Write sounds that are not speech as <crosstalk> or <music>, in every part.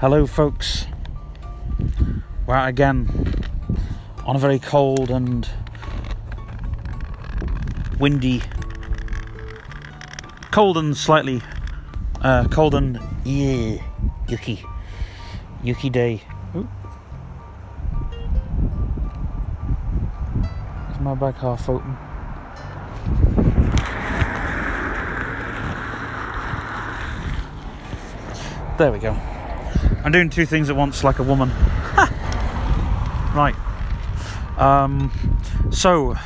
Hello, folks. We're out again on a very cold and windy, cold and slightly uh, cold and yeah, yucky, yucky day. Ooh. Is my back half open? There we go. I'm doing two things at once like a woman. right. Um, so,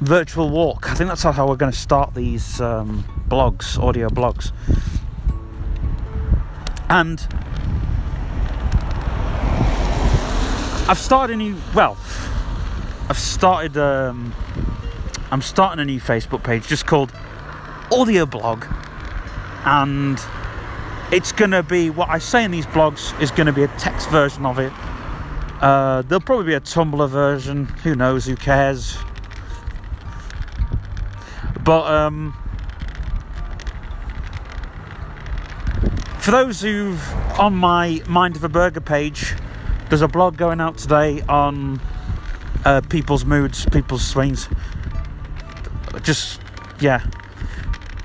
virtual walk. I think that's how we're going to start these um, blogs, audio blogs. And I've started a new, well, I've started, um, I'm starting a new Facebook page just called Audio Blog. And it's going to be what I say in these blogs is going to be a text version of it. Uh, there'll probably be a Tumblr version. Who knows? Who cares? But um, for those who've on my Mind of a Burger page, there's a blog going out today on uh, people's moods, people's swings. Just yeah,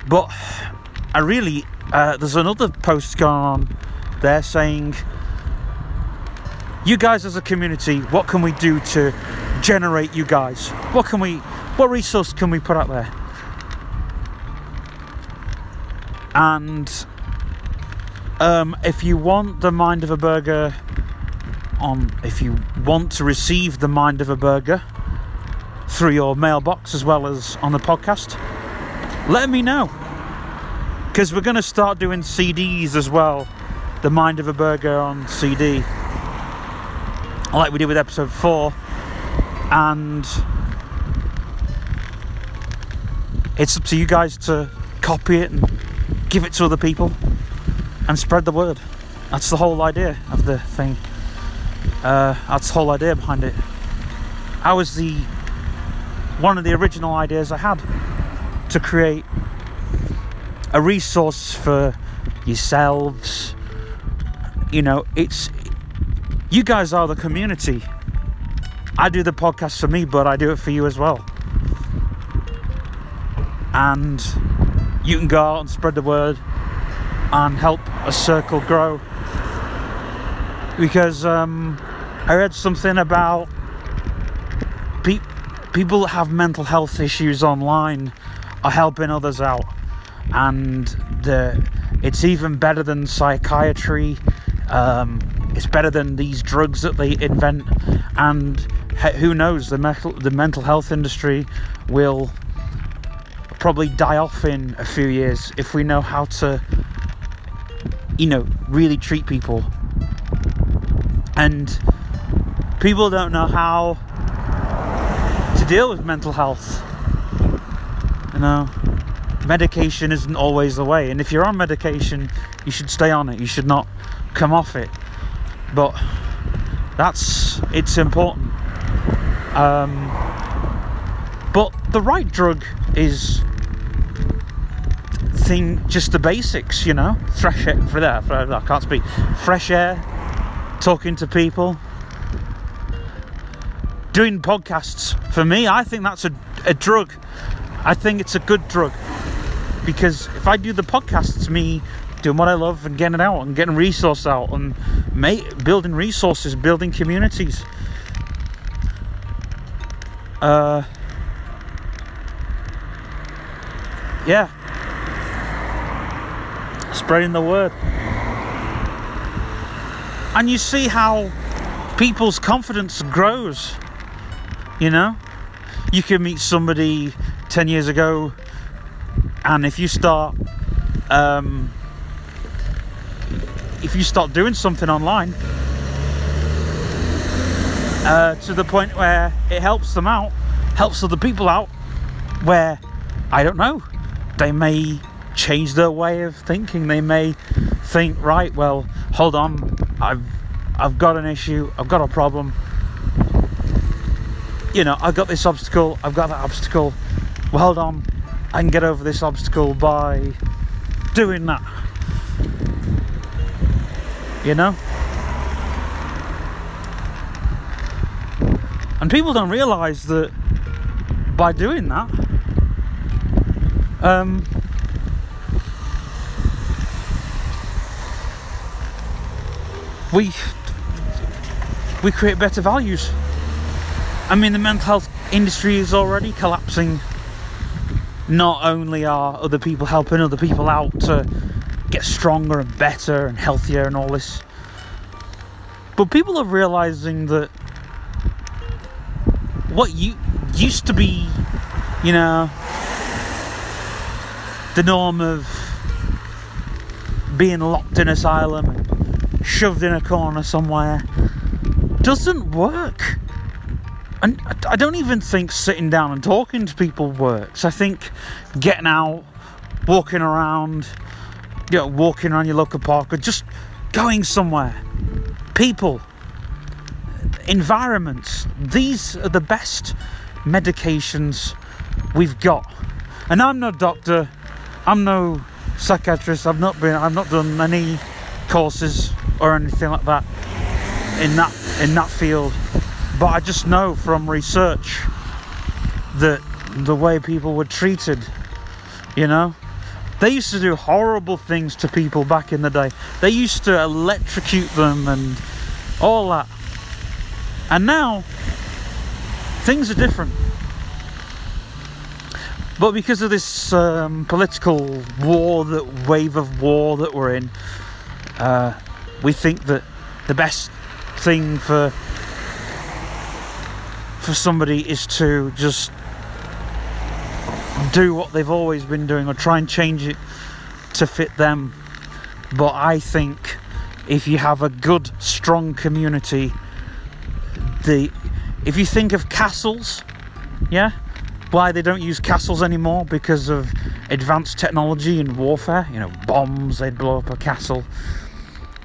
but I really uh, there's another post on there saying, "You guys as a community, what can we do to generate you guys? What can we, what resource can we put out there?" And um, if you want the mind of a burger on, if you want to receive the mind of a burger through your mailbox as well as on the podcast, let me know because we're going to start doing CDs as well. The Mind of a Burger on CD, like we did with episode four, and it's up to you guys to copy it and give it to other people and spread the word. That's the whole idea of the thing. Uh, that's the whole idea behind it. I was the one of the original ideas I had to create a resource for yourselves. You know, it's you guys are the community. I do the podcast for me, but I do it for you as well. And you can go out and spread the word and help a circle grow. Because um, I read something about pe- people that have mental health issues online are helping others out and the it's even better than psychiatry. Um, it's better than these drugs that they invent, and who knows the mental the mental health industry will probably die off in a few years if we know how to, you know, really treat people. And people don't know how to deal with mental health. You know medication isn't always the way. And if you're on medication, you should stay on it. You should not come off it. But that's it's important. Um, but the right drug is thing just the basics, you know. Fresh air for. For, I can't speak. Fresh air, talking to people, doing podcasts. For me, I think that's a, a drug. I think it's a good drug because if I do the podcast, it's me doing what I love and getting it out and getting resource out and building resources, building communities. Uh, yeah, spreading the word, and you see how people's confidence grows. You know, you can meet somebody ten years ago and if you start um, if you start doing something online uh, to the point where it helps them out helps other people out where i don't know they may change their way of thinking. They may think right well hold on i've i've got an issue i've got a problem. You know i've got this obstacle i've got that obstacle. Well hold on Can get over this obstacle by doing that. You know? And people don't realise that by doing that, um, we we create better values. I mean, the mental health industry is already collapsing. Not only are other people helping other people out to get stronger and better and healthier and all this, but people are realizing that what you used to be, you know, the norm of being locked in asylum shoved in a corner somewhere doesn't work. And I don't even think sitting down and talking to people works. I think getting out, walking around, you know, walking around your local park, or just going somewhere, people, environments, these are the best medications we've got. And I'm no doctor, I'm no psychiatrist, I've not been I've not done any courses or anything like that in that in that field. But I just know from research that the way people were treated, you know, they used to do horrible things to people back in the day. They used to electrocute them and all that. And now things are different. But because of this um, political war, that wave of war that we're in, uh, we think that the best thing for for somebody is to just do what they've always been doing or try and change it to fit them. But I think if you have a good, strong community, the if you think of castles, yeah, why they don't use castles anymore because of advanced technology and warfare. You know, bombs they'd blow up a castle,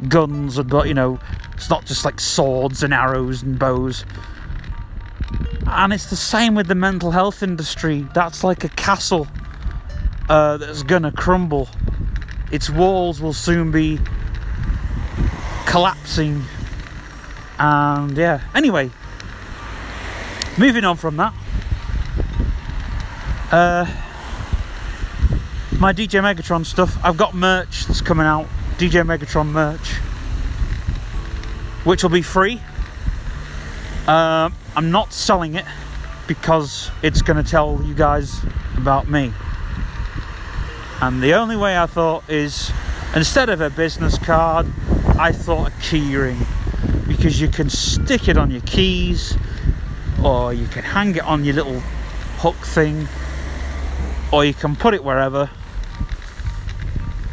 guns would blow. You know, it's not just like swords and arrows and bows. And it's the same with the mental health industry. That's like a castle uh, that's gonna crumble. Its walls will soon be collapsing. And yeah, anyway, moving on from that. Uh, my DJ Megatron stuff. I've got merch that's coming out. DJ Megatron merch, which will be free. Uh, I'm not selling it because it's going to tell you guys about me. And the only way I thought is instead of a business card, I thought a keyring because you can stick it on your keys or you can hang it on your little hook thing or you can put it wherever.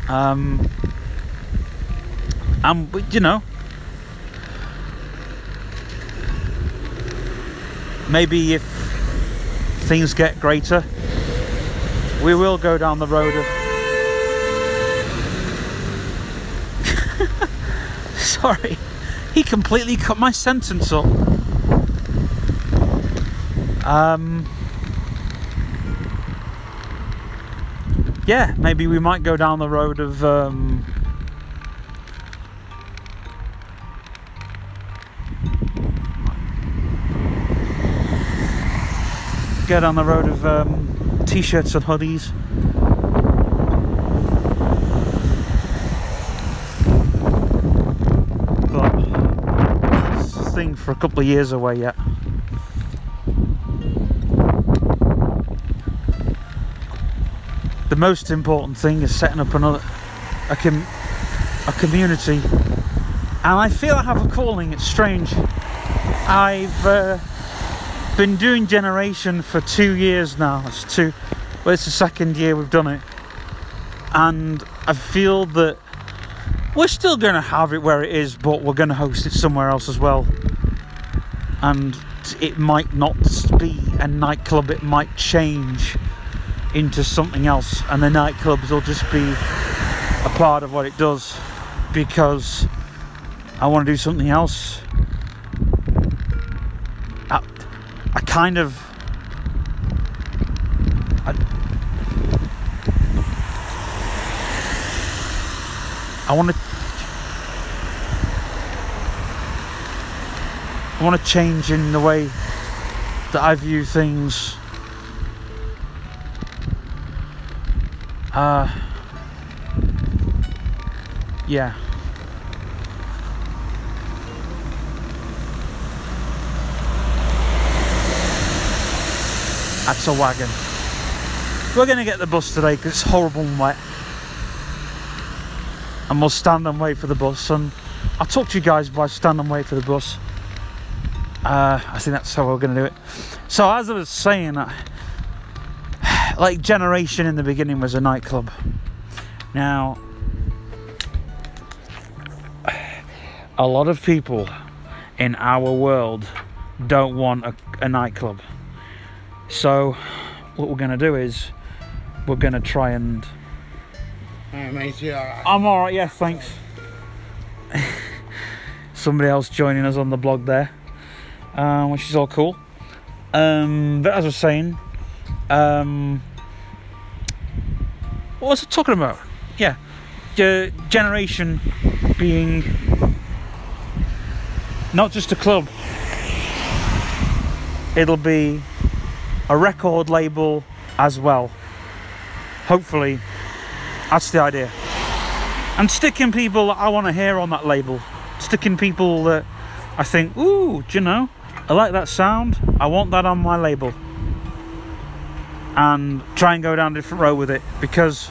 Um, and you know, maybe if things get greater, we will go down the road of. <laughs> Sorry, he completely cut my sentence up. Um. yeah, maybe we might go down the road of um, go on the road of um, t-shirts and hoodies. But this thing for a couple of years away yet. the most important thing is setting up another a, com, a community and I feel I have a calling it's strange I've uh, been doing generation for two years now. It's two well it's the second year we've done it. And I feel that we're still going to have it where it is but we're going to host it somewhere else as well. And it might not be a nightclub it might change into something else. And the nightclubs will just be a part of what it does because I want to do something else. kind of I, I want to I want to change in the way that I view things. Uh yeah. That's a wagon. We're going to get the bus today because it's horrible and wet. And we'll stand and wait for the bus. And I'll talk to you guys while I stand and wait for the bus. Uh, I think that's how we're going to do it. So, as I was saying, uh, <sighs> like Generation in the beginning was a nightclub. Now, <sighs> a lot of people in our world don't want a, a nightclub. So, what we're going to do is we're going to try and. Hey, mate, you alright? I'm alright, yeah, thanks. <laughs> Somebody else joining us on the blog there, um, which is all cool. Um, but as I was saying, um, what was I talking about? Yeah, the generation being not just a club, it'll be a record label as well. Hopefully, that's the idea. And sticking people that I want to hear on that label, sticking people that I think, ooh, do you know, I like that sound, I want that on my label. And try and go down a different road with it because.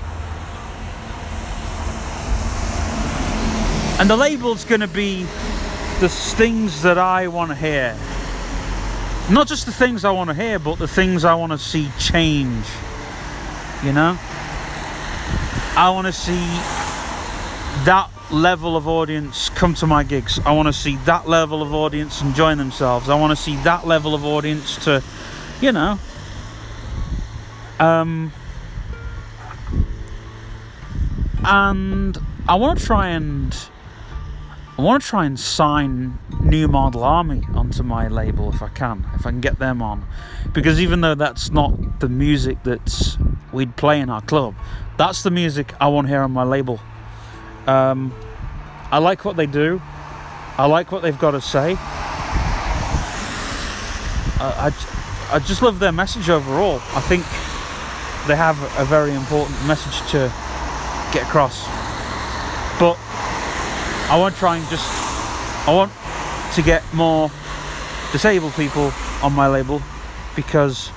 And the label's going to be the things that I want to hear. Not just the things I want to hear, but the things I want to see change. You know? I want to see that level of audience come to my gigs. I want to see that level of audience enjoying themselves. I want to see that level of audience to, you know, um, and I want to try and I want to try and sign New Model Army onto my label if I can, if I can get them on, because even though that's not the music that we'd play in our club, that's the music I want here on my label. Um, I like what they do. I like what they've got to say. I, I, I just love their message overall. I think they have a very important message to get across. I want to try and just, I want to get more disabled people on my label because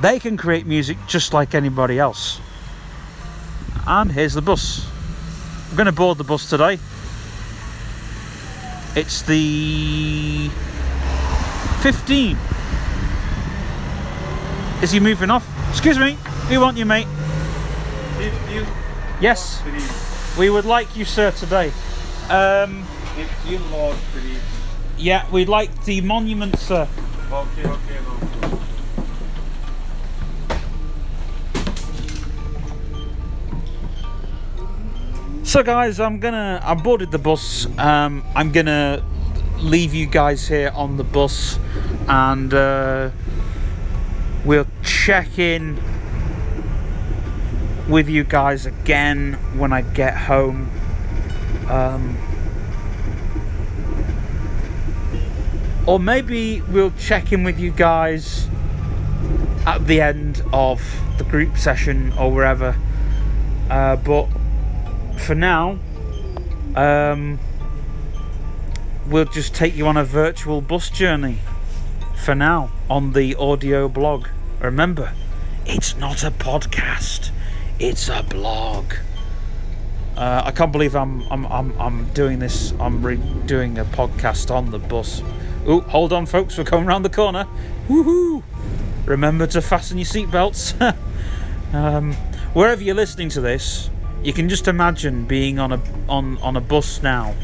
they can create music just like anybody else. And here's the bus. I'm going to board the bus today. It's the 15. Is he moving off? Excuse me, we want you, mate. Yes. We would like you, sir, today. Um, more, please. yeah, we'd like the monument, sir. Okay, okay, no. So, guys, I'm gonna. I boarded the bus. Um, I'm gonna leave you guys here on the bus, and uh, we'll check in with you guys again when I get home. Um, or maybe we'll check in with you guys at the end of the group session or wherever. Uh, but for now, um, we'll just take you on a virtual bus journey for now on the audio blog. Remember, it's not a podcast, it's a blog. Uh, I can't believe I'm I'm I'm, I'm doing this. I'm re- doing a podcast on the bus. Oh, hold on, folks. We're coming around the corner. Woohoo! Remember to fasten your seatbelts. <laughs> um, wherever you're listening to this, you can just imagine being on a on on a bus now.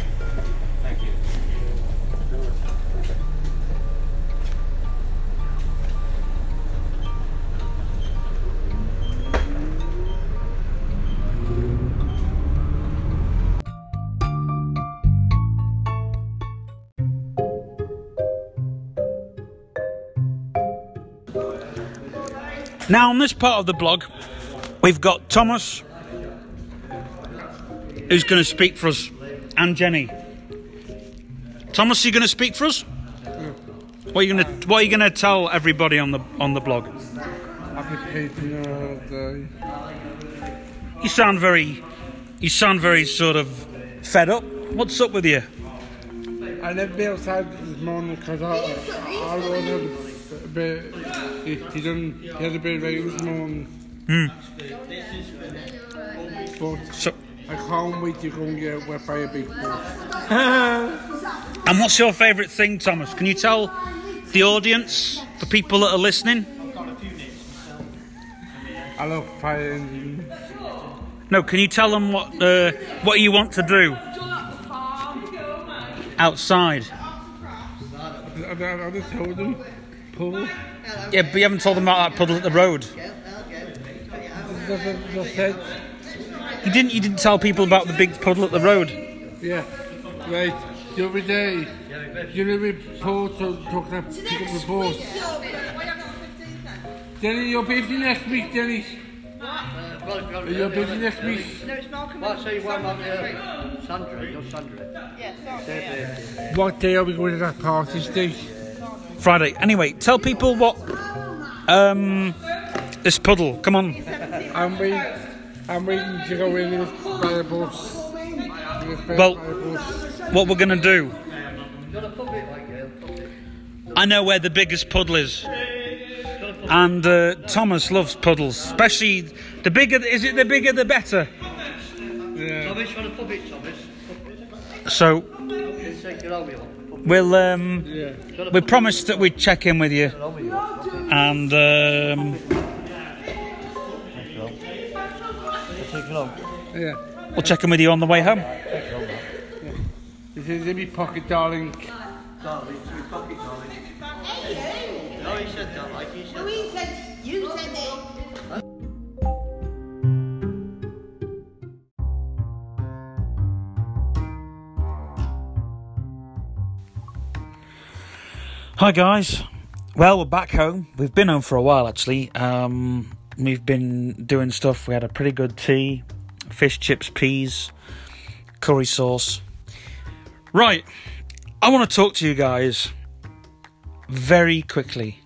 Now, on this part of the blog, we've got Thomas, who's going to speak for us, and Jenny. Thomas, are you going to speak for us? What are you gonna What are you gonna tell everybody on the on the blog? Application all day. You sound very, you sound very sort of fed up. What's up with you? I never been outside this morning because I, I was a bit, he, he done, he had a bit of rain this morning. But So, I can't wait to go and get wet by a big bus. <laughs> and what's your favourite thing, Thomas? Can you tell the audience, the people that are listening? I love fire engines. No, can you tell them what uh, what you want to do outside? I, I, I just told them, pull. Yeah, but you haven't told them about that puddle at the road. Just, just said, You didn't. You didn't tell people about the big puddle at the road. yeah, right. The other day, you know, we Paul took, took pick up the bus. Jenny, you're busy next week, Jenny. Well, You're busy next week. No, it's Malcolm. Well, so you won't have uh, Sandra, you're Sandra. Yeah, sorry. What day are we going to that party, Steve? Friday. Anyway, tell people what um this puddle. Come on. I'm waiting. I'm waiting to go in this by bus. Well- by the bus. What we're gonna do. Got a puppet like you, puppet. I know where the biggest puddle is. And uh, Thomas loves puddles, especially the bigger. Is it the bigger the better? Yeah. Thomas, want a puppet, Thomas? So Let's take your army off. we'll um, Yeah. we promised that we'd check in with you, and um, Take it on. Yeah. we'll check in with you on the way home. This is in my pocket, darling. Darling, it's your pocket, darling. No, he said that, like he said. Louise said, you said it. Hi guys. Well, we're back home. We've been home for a while actually. Um, we've been doing stuff. We had a pretty good tea, fish chips, peas, curry sauce. Right. I want to talk to you guys very quickly.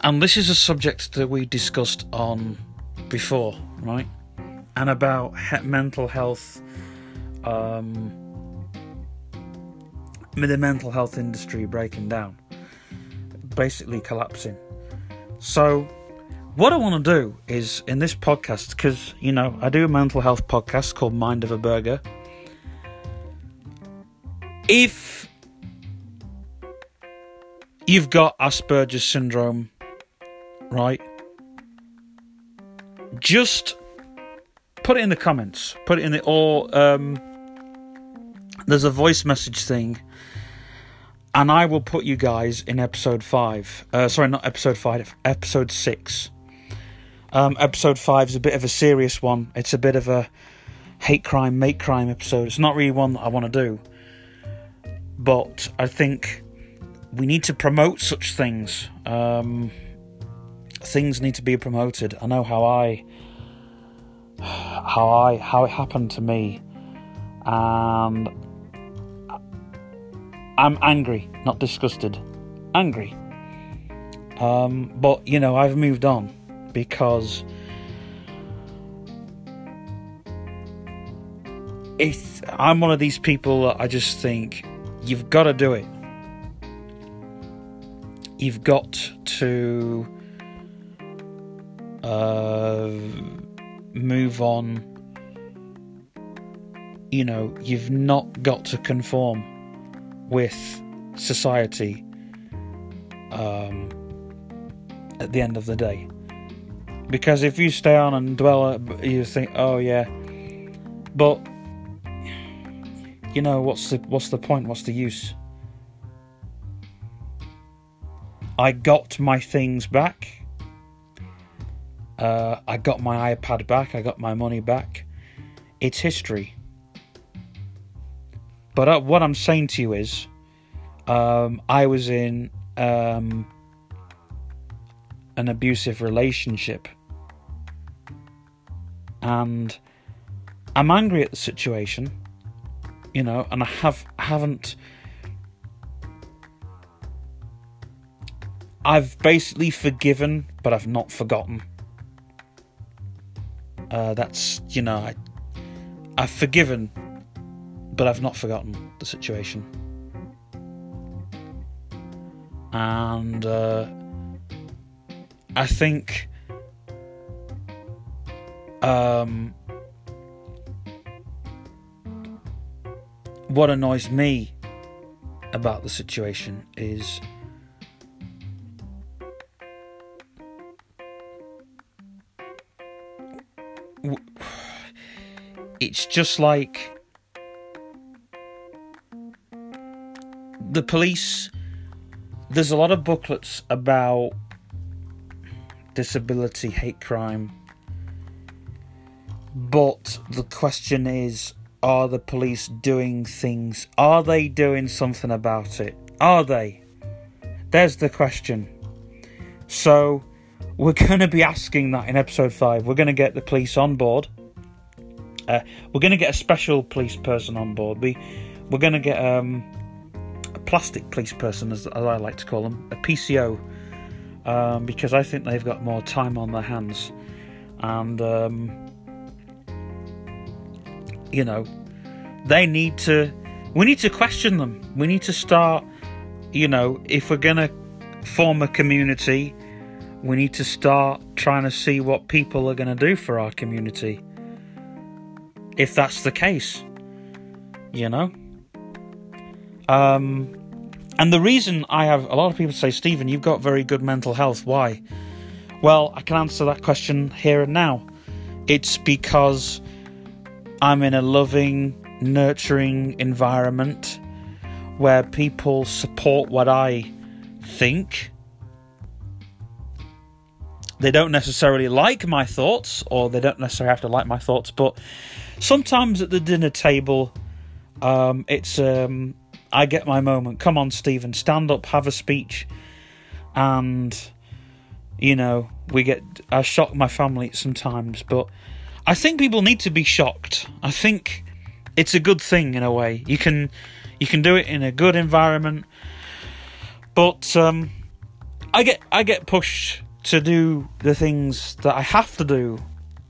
And this is a subject that we discussed on before, right? And about he- mental health um with the mental health industry breaking down, basically collapsing. So, what I want to do is in this podcast, because you know, I do a mental health podcast called Mind of a Burger. If you've got Asperger's syndrome, right, just put it in the comments, put it in the or um, there's a voice message thing and I will put you guys in episode five. Uh, sorry, not episode five, episode six. Um, episode five is a bit of a serious one. It's a bit of a hate crime, mate crime episode. It's not really one that I want to do, but I think we need to promote such things. Um, things need to be promoted. I know how I, how I, how it happened to me, and I'm angry, not disgusted. Angry. Um, but, you know, I've moved on because it's, I'm one of these people that I just think you've got to do it. You've got to uh, move on. You know, you've not got to conform with society um, at the end of the day. Because if you stay on and dwell, you think, oh yeah, but you know what's the what's the point? What's the use? I got my things back. Uh, I got my iPad back. I got my money back. It's history. But uh, what I'm saying to you is, um, I was in um, an abusive relationship, and I'm angry at the situation, you know, and I have haven't. I've basically forgiven, but I've not forgotten. Uh, that's you know, I, I've forgiven, but I've not forgotten the situation. And uh, I think um, what annoys me about the situation is it's just like the police there's a lot of booklets about disability hate crime. But the question is are the police doing things? Are they doing something about it? Are they? There's the question. So we're going to be asking that in episode 5 we're going to get the police on board. Uh, we're going to get a special police person on board. We we're going to get um, plastic police person as, as i like to call them a pco um, because i think they've got more time on their hands. And um, you know they need to we need to question them. We need to start you know if we're gonna form a community we need to start trying to see what people are going to do for our community if that's the case you know um and the reason i have a lot of people say stephen you've got very good mental health. Why? Well i can answer that question here and now. It's because i'm in a loving nurturing environment where people support what i think. They don't necessarily like my thoughts, or they don't necessarily have to like my thoughts, but sometimes at the dinner table, um, it's um, I get my moment. Come on, Stephen, stand up, have a speech, and you know we get. I shock my family sometimes, but I think people need to be shocked. I think it's a good thing in a way. You can you can do it in a good environment, but um, I get I get pushed to do the things that I have to do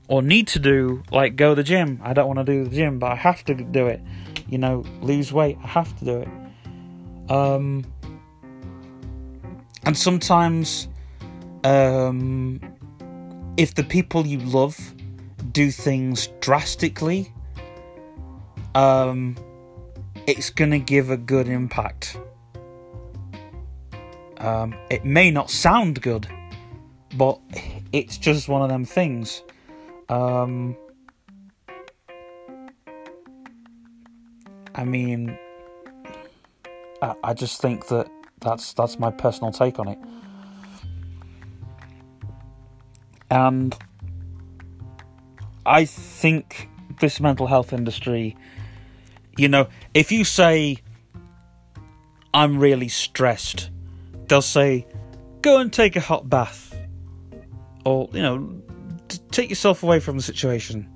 or need to do, like go to the gym. I don't want to do the gym, but I have to do it. You know, lose weight. I have to do it. Um, and sometimes, um, if the people you love do things drastically, um, it's going to give a good impact. Um, it may not sound good, but it's just one of them things. Um, I mean, I, I just think that that's that's my personal take on it, and I think this mental health industry, you know, if you say I'm really stressed, they'll say go and take a hot bath or you know t- take yourself away from the situation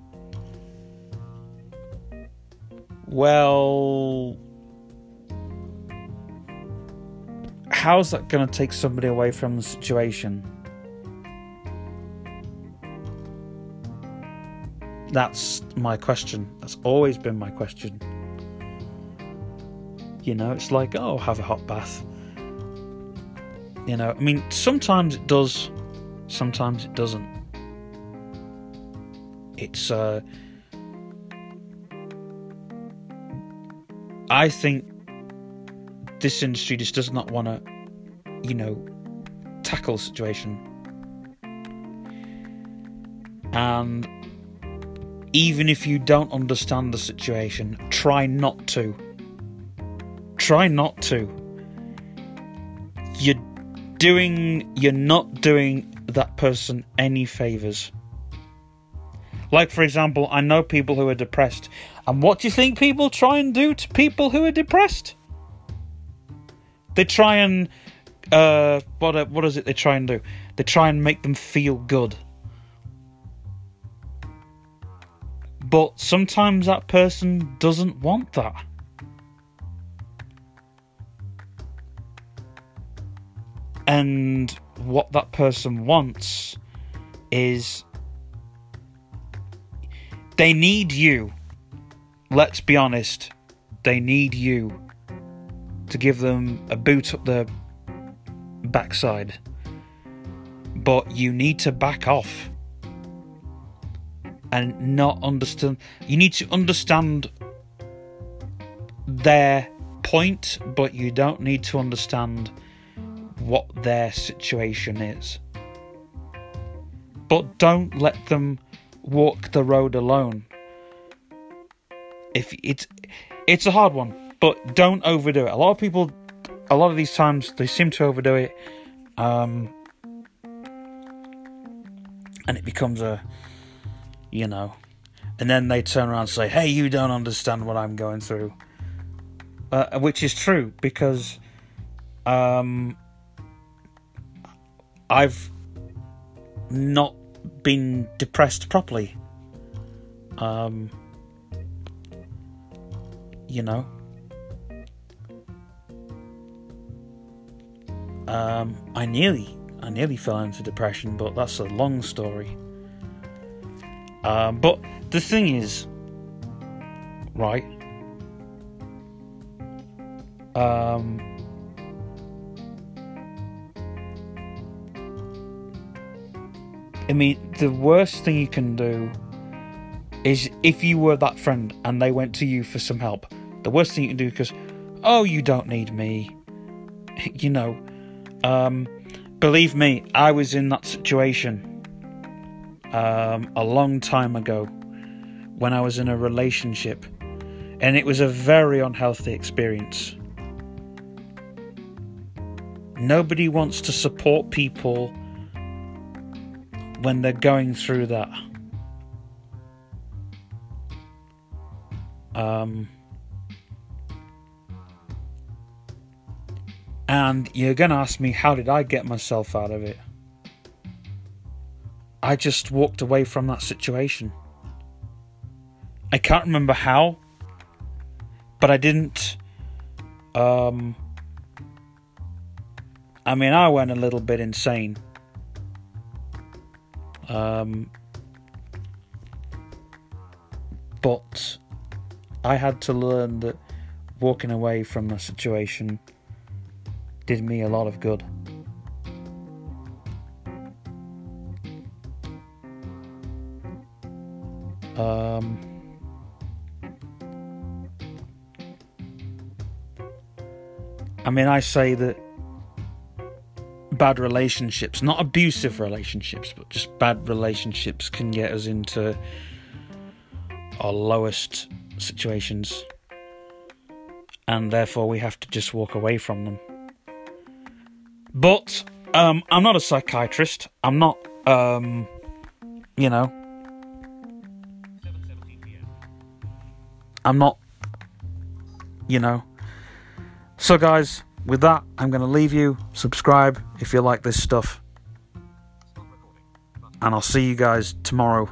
well how's that going to take somebody away from the situation? That's my question. That's always been my question. You know it's like oh have a hot bath. You know i mean sometimes it does sometimes it doesn't. It's uh I think this industry just does not want to, you know, tackle the situation. And even if you don't understand the situation, try not to. Try not to. You're doing, you're not doing that person any favors. Like, for example, I know people who are depressed, and what do you think people try and do to people who are depressed? They try and uh, what uh, what is it they try and do? They try and make them feel good. But sometimes that person doesn't want that. and what that person wants is they need you. Let's be honest, they need you to give them a boot up the backside. But you need to back off and not understand. You need to understand their point, but you don't need to understand what their situation is. But don't let them walk the road alone. If it's it's a hard one, but don't overdo it. A lot of people, a lot of these times, they seem to overdo it, um, and it becomes a, you know, and then they turn around and say, "Hey, you don't understand what I'm going through," uh, which is true because, um, I've not been depressed properly. Um, you know. Um, I nearly, I nearly fell into depression, but that's a long story. Um, but the thing is, right? Um, I mean, the worst thing you can do is if you were that friend and they went to you for some help, the worst thing you can do because, oh, you don't need me. <laughs> You know, um, believe me, I was in that situation um, a long time ago when I was in a relationship, and it was a very unhealthy experience. Nobody wants to support people when they're going through that. Um, and you're going to ask me, how did I get myself out of it? I just walked away from that situation. I can't remember how, but I didn't. Um, I mean, I went a little bit insane. Um, but I had to learn that walking away from the situation did me a lot of good. Um, I mean, I say that bad relationships, not abusive relationships, but just bad relationships can get us into our lowest situations, and therefore we have to just walk away from them. But um, I'm not a psychiatrist. I'm not, um, you know, I'm not, you know. So, guys, with that, I'm going to leave you. Subscribe if you like this stuff. And I'll see you guys tomorrow